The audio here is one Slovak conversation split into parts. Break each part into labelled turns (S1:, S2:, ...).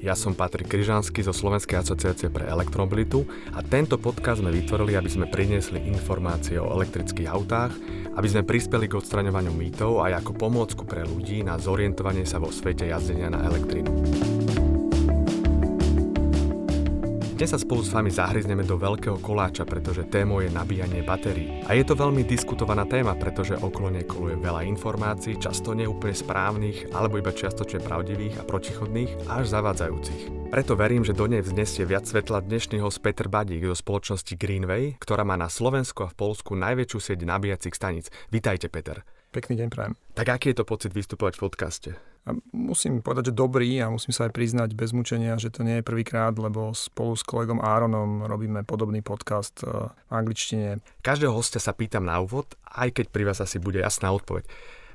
S1: Ja som Patrik Kryžanský zo Slovenskej asociácie pre elektromobilitu a tento podcast sme vytvorili, aby sme priniesli informácie o elektrických autách, aby sme prispeli k odstraňovaniu mýtov aj ako pomôcku pre ľudí na zorientovanie sa vo svete jazdenia na elektrínu. Dnes sa spolu s vami zahryzneme do veľkého koláča, pretože témou je nabíjanie batérií. A je to veľmi diskutovaná téma, pretože okolo nej koluje veľa informácií, často neúplne správnych, alebo iba čiastočne pravdivých a protichodných, až zavádzajúcich. Preto verím, že do nej vznesie viac svetla dnešný host Peter Badík zo spoločnosti Greenway, ktorá má na Slovensku a v Polsku najväčšiu sieť nabíjacích staníc. Vítajte, Peter.
S2: Pekný deň prajem.
S1: Tak aký je to pocit vystupovať v podcaste?
S2: A musím povedať, že dobrý a musím sa aj priznať bez mučenia, že to nie je prvýkrát, lebo spolu s kolegom Áronom robíme podobný podcast eh, v angličtine.
S1: Každého hostia sa pýtam na úvod, aj keď pri vás asi bude jasná odpoveď.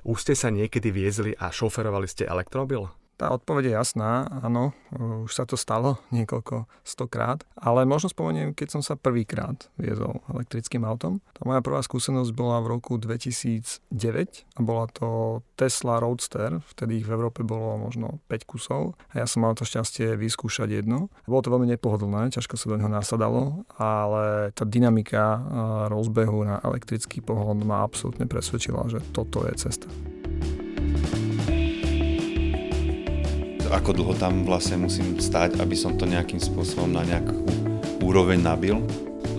S1: Už ste sa niekedy viezli a šoferovali ste elektromobil?
S2: Tá odpoveď je jasná, áno, už sa to stalo niekoľko stokrát, ale možno spomeniem, keď som sa prvýkrát viezol elektrickým autom. Tá moja prvá skúsenosť bola v roku 2009 a bola to Tesla Roadster, vtedy ich v Európe bolo možno 5 kusov a ja som mal to šťastie vyskúšať jedno. Bolo to veľmi nepohodlné, ťažko sa do neho nasadalo, ale tá dynamika eh, rozbehu na elektrický pohon ma absolútne presvedčila, že toto je cesta.
S3: Ako dlho tam vlastne musím stať, aby som to nejakým spôsobom na nejakú úroveň nabil.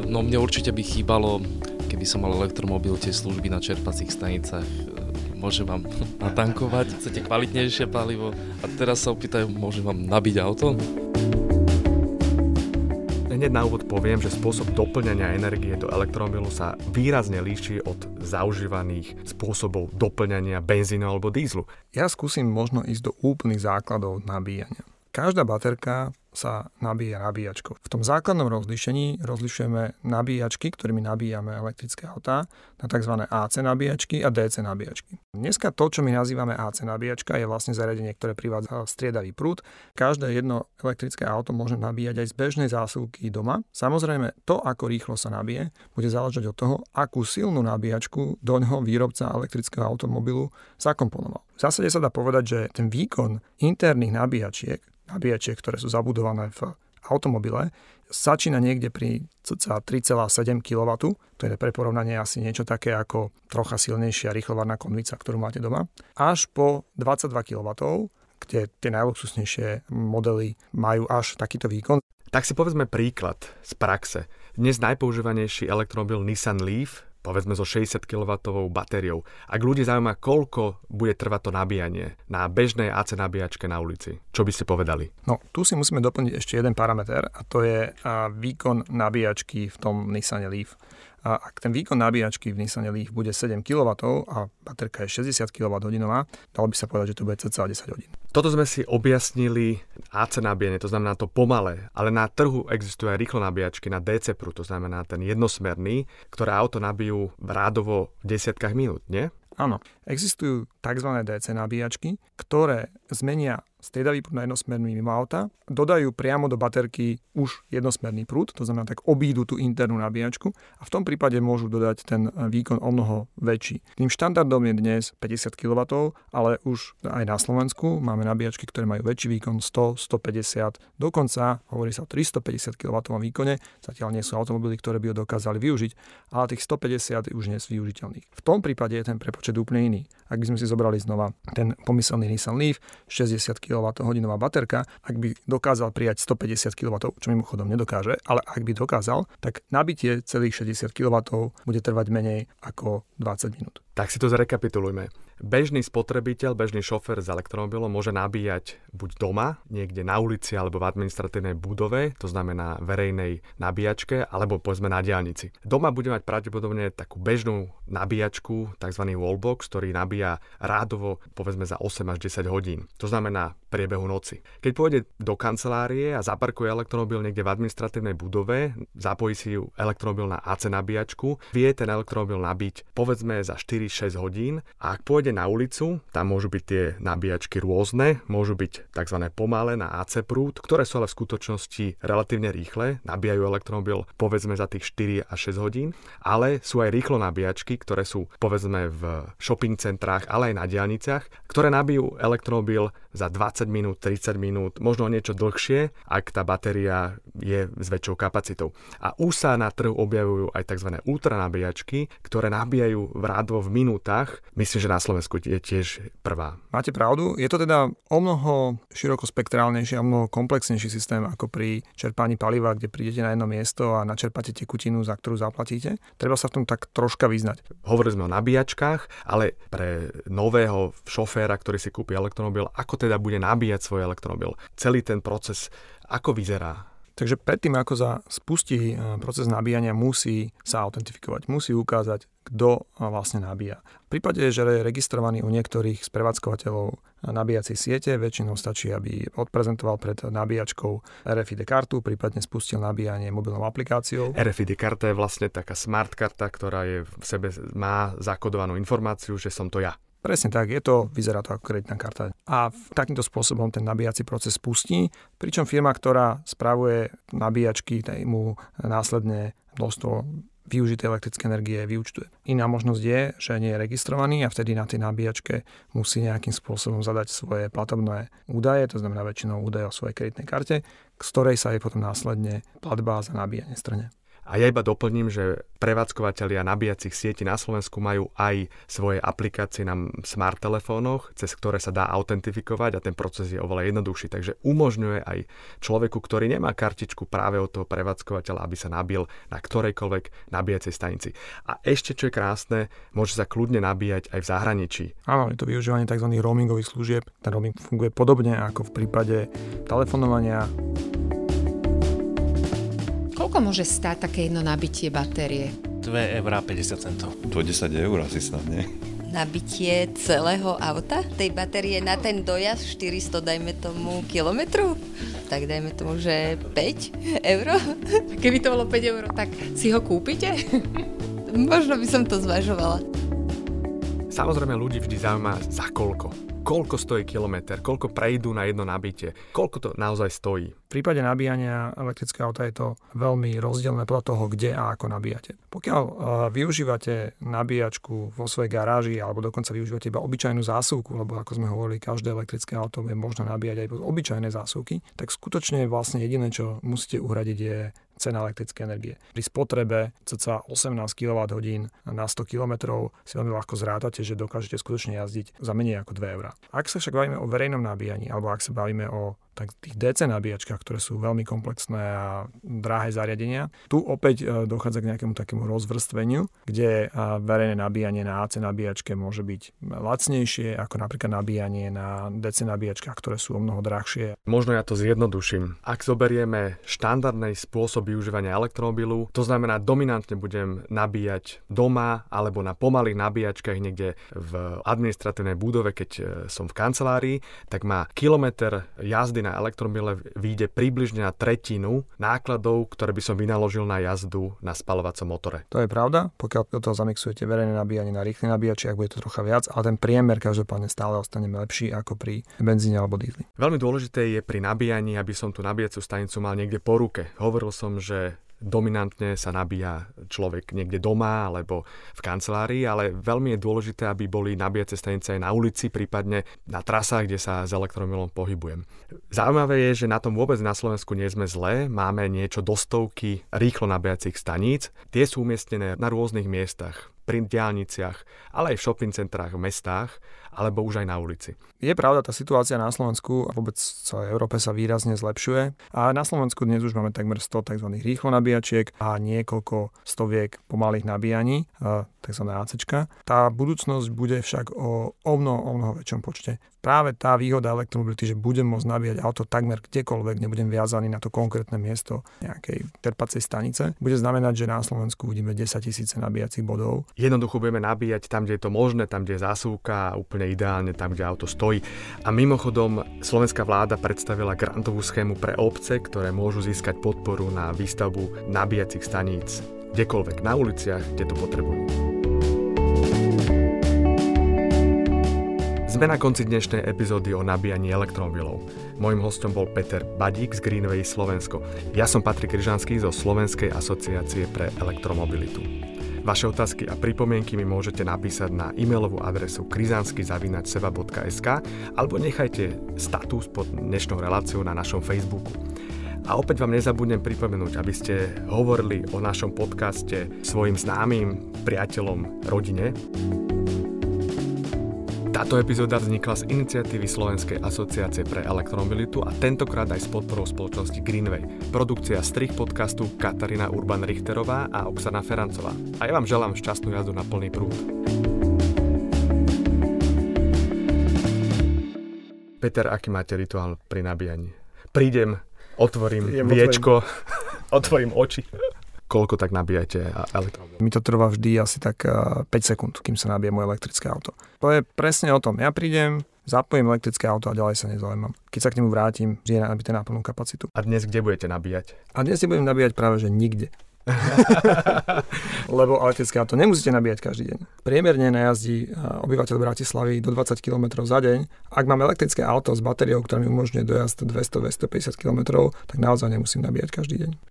S4: No mne určite by chýbalo, keby som mal elektromobil, tie služby na čerpacích stanicách. E, Môžem vám natankovať, chcete kvalitnejšie palivo a teraz sa opýtajú, môžem vám nabiť auto?
S1: Hneď na úvod poviem, že spôsob doplňania energie do elektromobilu sa výrazne líši od zaužívaných spôsobov doplňania benzínu alebo dízlu.
S2: Ja skúsim možno ísť do úplných základov nabíjania. Každá baterka sa nabíja nabíjačkou. V tom základnom rozlišení rozlišujeme nabíjačky, ktorými nabíjame elektrické autá, na tzv. AC nabíjačky a DC nabíjačky. Dneska to, čo my nazývame AC nabíjačka, je vlastne zariadenie, ktoré privádza striedavý prúd. Každé jedno elektrické auto môže nabíjať aj z bežnej zásuvky doma. Samozrejme, to, ako rýchlo sa nabije, bude záležať od toho, akú silnú nabíjačku do ňoho výrobca elektrického automobilu zakomponoval. V zásade sa dá povedať, že ten výkon interných nabíjačiek nabíjačiek, ktoré sú zabudované v automobile, začína niekde pri cca 3,7 kW. To je pre porovnanie asi niečo také ako trocha silnejšia rýchlovarná konvica, ktorú máte doma. Až po 22 kW, kde tie najluxusnejšie modely majú až takýto výkon.
S1: Tak si povedzme príklad z praxe. Dnes najpoužívanejší elektromobil Nissan Leaf, povedzme so 60 kW batériou. Ak ľudí zaujíma, koľko bude trvať to nabíjanie na bežnej AC nabíjačke na ulici, čo by ste povedali?
S2: No, tu si musíme doplniť ešte jeden parameter a to je a, výkon nabíjačky v tom Nissane Leaf. A ak ten výkon nabíjačky v Nissane Leaf bude 7 kW a baterka je 60 kWh, dalo by sa povedať, že to bude cca 10 hodín.
S1: Toto sme si objasnili AC nabíjanie, to znamená to pomalé, ale na trhu existujú aj rýchlo nabíjačky na DC prúd, to znamená ten jednosmerný, ktoré auto nabijú rádovo v desiatkách minút, nie?
S2: Áno, existujú tzv. DC nabíjačky, ktoré zmenia striedavý prúd na jednosmerný mimo auta, dodajú priamo do baterky už jednosmerný prúd, to znamená tak obídu tú internú nabíjačku a v tom prípade môžu dodať ten výkon o mnoho väčší. Tým štandardom je dnes 50 kW, ale už aj na Slovensku máme nabíjačky, ktoré majú väčší výkon 100, 150, dokonca hovorí sa o 350 kW výkone, zatiaľ nie sú automobily, ktoré by ho dokázali využiť, ale tých 150 je už dnes využiteľných. V tom prípade je ten prepočet úplne iný. Ak by sme si zobrali znova ten pomyselný Nissan Leaf, 60 kWh baterka, ak by dokázal prijať 150 kW, čo mimochodom nedokáže, ale ak by dokázal, tak nabitie celých 60 kW bude trvať menej ako 20 minút.
S1: Tak si to zrekapitulujme. Bežný spotrebiteľ, bežný šofér s elektromobilom môže nabíjať buď doma, niekde na ulici alebo v administratívnej budove, to znamená verejnej nabíjačke, alebo povedzme na diálnici. Doma bude mať pravdepodobne takú bežnú nabíjačku, tzv. wallbox, ktorý nabíja rádovo povedzme za 8 až 10 hodín. To znamená, priebehu noci. Keď pôjde do kancelárie a zaparkuje elektromobil niekde v administratívnej budove, zapojí si ju elektromobil na AC nabíjačku, vie ten elektromobil nabiť povedzme za 4-6 hodín a ak pôjde na ulicu, tam môžu byť tie nabíjačky rôzne, môžu byť tzv. pomalé na AC prúd, ktoré sú ale v skutočnosti relatívne rýchle, nabíjajú elektromobil povedzme za tých 4 až 6 hodín, ale sú aj rýchlo nabíjačky, ktoré sú povedzme v shopping centrách, ale aj na diálniciach, ktoré nabijú elektromobil za 20 minút, 30 minút, možno niečo dlhšie, ak tá batéria je s väčšou kapacitou. A už sa na trhu objavujú aj tzv. ultranabíjačky, ktoré nabíjajú v rádvo v minútach. Myslím, že na Slovensku je tiež prvá.
S2: Máte pravdu, je to teda o mnoho širokospektrálnejší a mnoho komplexnejší systém ako pri čerpaní paliva, kde prídete na jedno miesto a načerpáte tekutinu, za ktorú zaplatíte. Treba sa v tom tak troška vyznať.
S1: Hovorili sme o nabíjačkách, ale pre nového šoféra, ktorý si kúpi elektromobil, ako teda bude nabíjať svoj elektromobil. Celý ten proces, ako vyzerá?
S2: Takže predtým, ako sa spustí e, proces nabíjania, musí sa autentifikovať, musí ukázať, kto vlastne nabíja. V prípade, že je registrovaný u niektorých z prevádzkovateľov nabíjacej siete, väčšinou stačí, aby odprezentoval pred nabíjačkou RFID kartu, prípadne spustil nabíjanie mobilnou aplikáciou.
S1: RFID karta je vlastne taká smart karta, ktorá je v sebe má zakodovanú informáciu, že som to ja.
S2: Presne tak, je to, vyzerá to ako kreditná karta. A takýmto spôsobom ten nabíjací proces spustí, pričom firma, ktorá spravuje nabíjačky, mu následne množstvo využité elektrické energie vyučtuje. Iná možnosť je, že nie je registrovaný a vtedy na tej nabíjačke musí nejakým spôsobom zadať svoje platobné údaje, to znamená väčšinou údaje o svojej kreditnej karte, z ktorej sa jej potom následne platba za nabíjanie strane.
S1: A ja iba doplním, že prevádzkovateľia nabíjacích sietí na Slovensku majú aj svoje aplikácie na smart telefónoch, cez ktoré sa dá autentifikovať a ten proces je oveľa jednoduchší. Takže umožňuje aj človeku, ktorý nemá kartičku práve od toho prevádzkovateľa, aby sa nabil na ktorejkoľvek nabíjacej stanici. A ešte čo je krásne, môže sa kľudne nabíjať aj v zahraničí.
S2: Áno, je to využívanie tzv. roamingových služieb. Ten roaming funguje podobne ako v prípade telefonovania
S5: Koľko môže stáť také jedno nabitie batérie?
S6: 2 eur 50 centov.
S3: To 10 eur asi snad, nie?
S7: Nabitie celého auta, tej batérie na ten dojazd 400, dajme tomu, kilometru? Tak dajme tomu, že 5 eur.
S5: Keby to bolo 5 eur, tak si ho kúpite?
S7: Možno by som to zvažovala.
S1: Samozrejme ľudí vždy zaujíma za koľko koľko stojí kilometr, koľko prejdú na jedno nabitie, koľko to naozaj stojí.
S2: V prípade nabíjania elektrického auta je to veľmi rozdielne podľa toho, kde a ako nabíjate. Pokiaľ uh, využívate nabíjačku vo svojej garáži alebo dokonca využívate iba obyčajnú zásuvku, lebo ako sme hovorili, každé elektrické auto je možno nabíjať aj obyčajné zásuvky, tak skutočne vlastne jediné, čo musíte uhradiť je cena elektrickej energie. Pri spotrebe cca 18 kWh na 100 km si veľmi ľahko zrátate, že dokážete skutočne jazdiť za menej ako 2 eurá. Ak sa však bavíme o verejnom nabíjaní, alebo ak sa bavíme o tak tých DC nabíjačkách, ktoré sú veľmi komplexné a drahé zariadenia. Tu opäť e, dochádza k nejakému takému rozvrstveniu, kde e, verejné nabíjanie na AC nabíjačke môže byť lacnejšie ako napríklad nabíjanie na DC nabíjačkách, ktoré sú o mnoho drahšie.
S1: Možno ja to zjednoduším. Ak zoberieme štandardný spôsob využívania elektromobilu, to znamená dominantne budem nabíjať doma alebo na pomalých nabíjačkách niekde v administratívnej budove, keď e, som v kancelárii, tak má kilometr jazdy na elektromobile vyjde približne na tretinu nákladov, ktoré by som vynaložil na jazdu na spalovacom motore.
S2: To je pravda, pokiaľ do toho zamixujete verejné nabíjanie na rýchle nabíjači, ak bude to trocha viac, ale ten priemer každopádne stále ostane lepší ako pri benzíne alebo dízli.
S1: Veľmi dôležité je pri nabíjaní, aby som tú nabíjacú stanicu mal niekde po ruke. Hovoril som, že dominantne sa nabíja človek niekde doma alebo v kancelárii, ale veľmi je dôležité, aby boli nabíjace stanice aj na ulici, prípadne na trasách, kde sa s elektromilom pohybujem. Zaujímavé je, že na tom vôbec na Slovensku nie sme zlé. Máme niečo do stovky rýchlo nabíjacích staníc. Tie sú umiestnené na rôznych miestach pri diálniciach, ale aj v shopping centrách v mestách alebo už aj na ulici.
S2: Je pravda, tá situácia na Slovensku a vôbec celej Európe sa výrazne zlepšuje a na Slovensku dnes už máme takmer 100 tzv. rýchlo nabíjačiek a niekoľko stoviek pomalých nabíjaní, tzv. AC. Tá budúcnosť bude však o, o, mnoho, o mnoho väčšom počte. Práve tá výhoda elektromobility, že budem môcť nabíjať auto takmer kdekoľvek, nebudem viazaný na to konkrétne miesto nejakej terpacej stanice, bude znamenať, že na Slovensku uvidíme 10 tisíce nabíjacích bodov.
S1: Jednoducho budeme nabíjať tam, kde je to možné, tam, kde je zásuvka úplne ideálne tam, kde auto stojí. A mimochodom, slovenská vláda predstavila grantovú schému pre obce, ktoré môžu získať podporu na výstavbu nabíjacích staníc kdekoľvek, na uliciach, kde to potrebujú. Sme na konci dnešnej epizódy o nabíjaní elektromobilov. Mojím hostom bol Peter Badík z Greenway Slovensko. Ja som Patrik Ryžanský zo Slovenskej asociácie pre elektromobilitu. Vaše otázky a pripomienky mi môžete napísať na e-mailovú adresu krizansky.seba.sk alebo nechajte status pod dnešnou reláciou na našom Facebooku. A opäť vám nezabudnem pripomenúť, aby ste hovorili o našom podcaste svojim známym, priateľom, rodine. Táto epizóda vznikla z iniciatívy Slovenskej asociácie pre elektromobilitu a tentokrát aj s podporou spoločnosti Greenway. Produkcia strich podcastu Katarína Urban-Richterová a Oksana Ferancová. A ja vám želám šťastnú jazdu na plný prúd. Peter, aký máte rituál pri nabíjaní? Prídem, otvorím
S2: Idem,
S1: viečko, otvorím oči. Koľko tak nabíjate elektromobil?
S2: Mi to trvá vždy asi tak 5 sekúnd, kým sa nabije moje elektrické auto. To je presne o tom. Ja prídem, zapojím elektrické auto a ďalej sa nezaujímam. Keď sa k nemu vrátim, je nabité na plnú kapacitu.
S1: A dnes kde budete nabíjať?
S2: A dnes si budem nabíjať práve, že nikde. Lebo elektrické auto nemusíte nabíjať každý deň. Priemerne najazdí obyvateľ Bratislavy do 20 km za deň. Ak mám elektrické auto s batériou, ktorá mi umožňuje dojazd 200-250 km, tak naozaj nemusím nabíjať každý deň.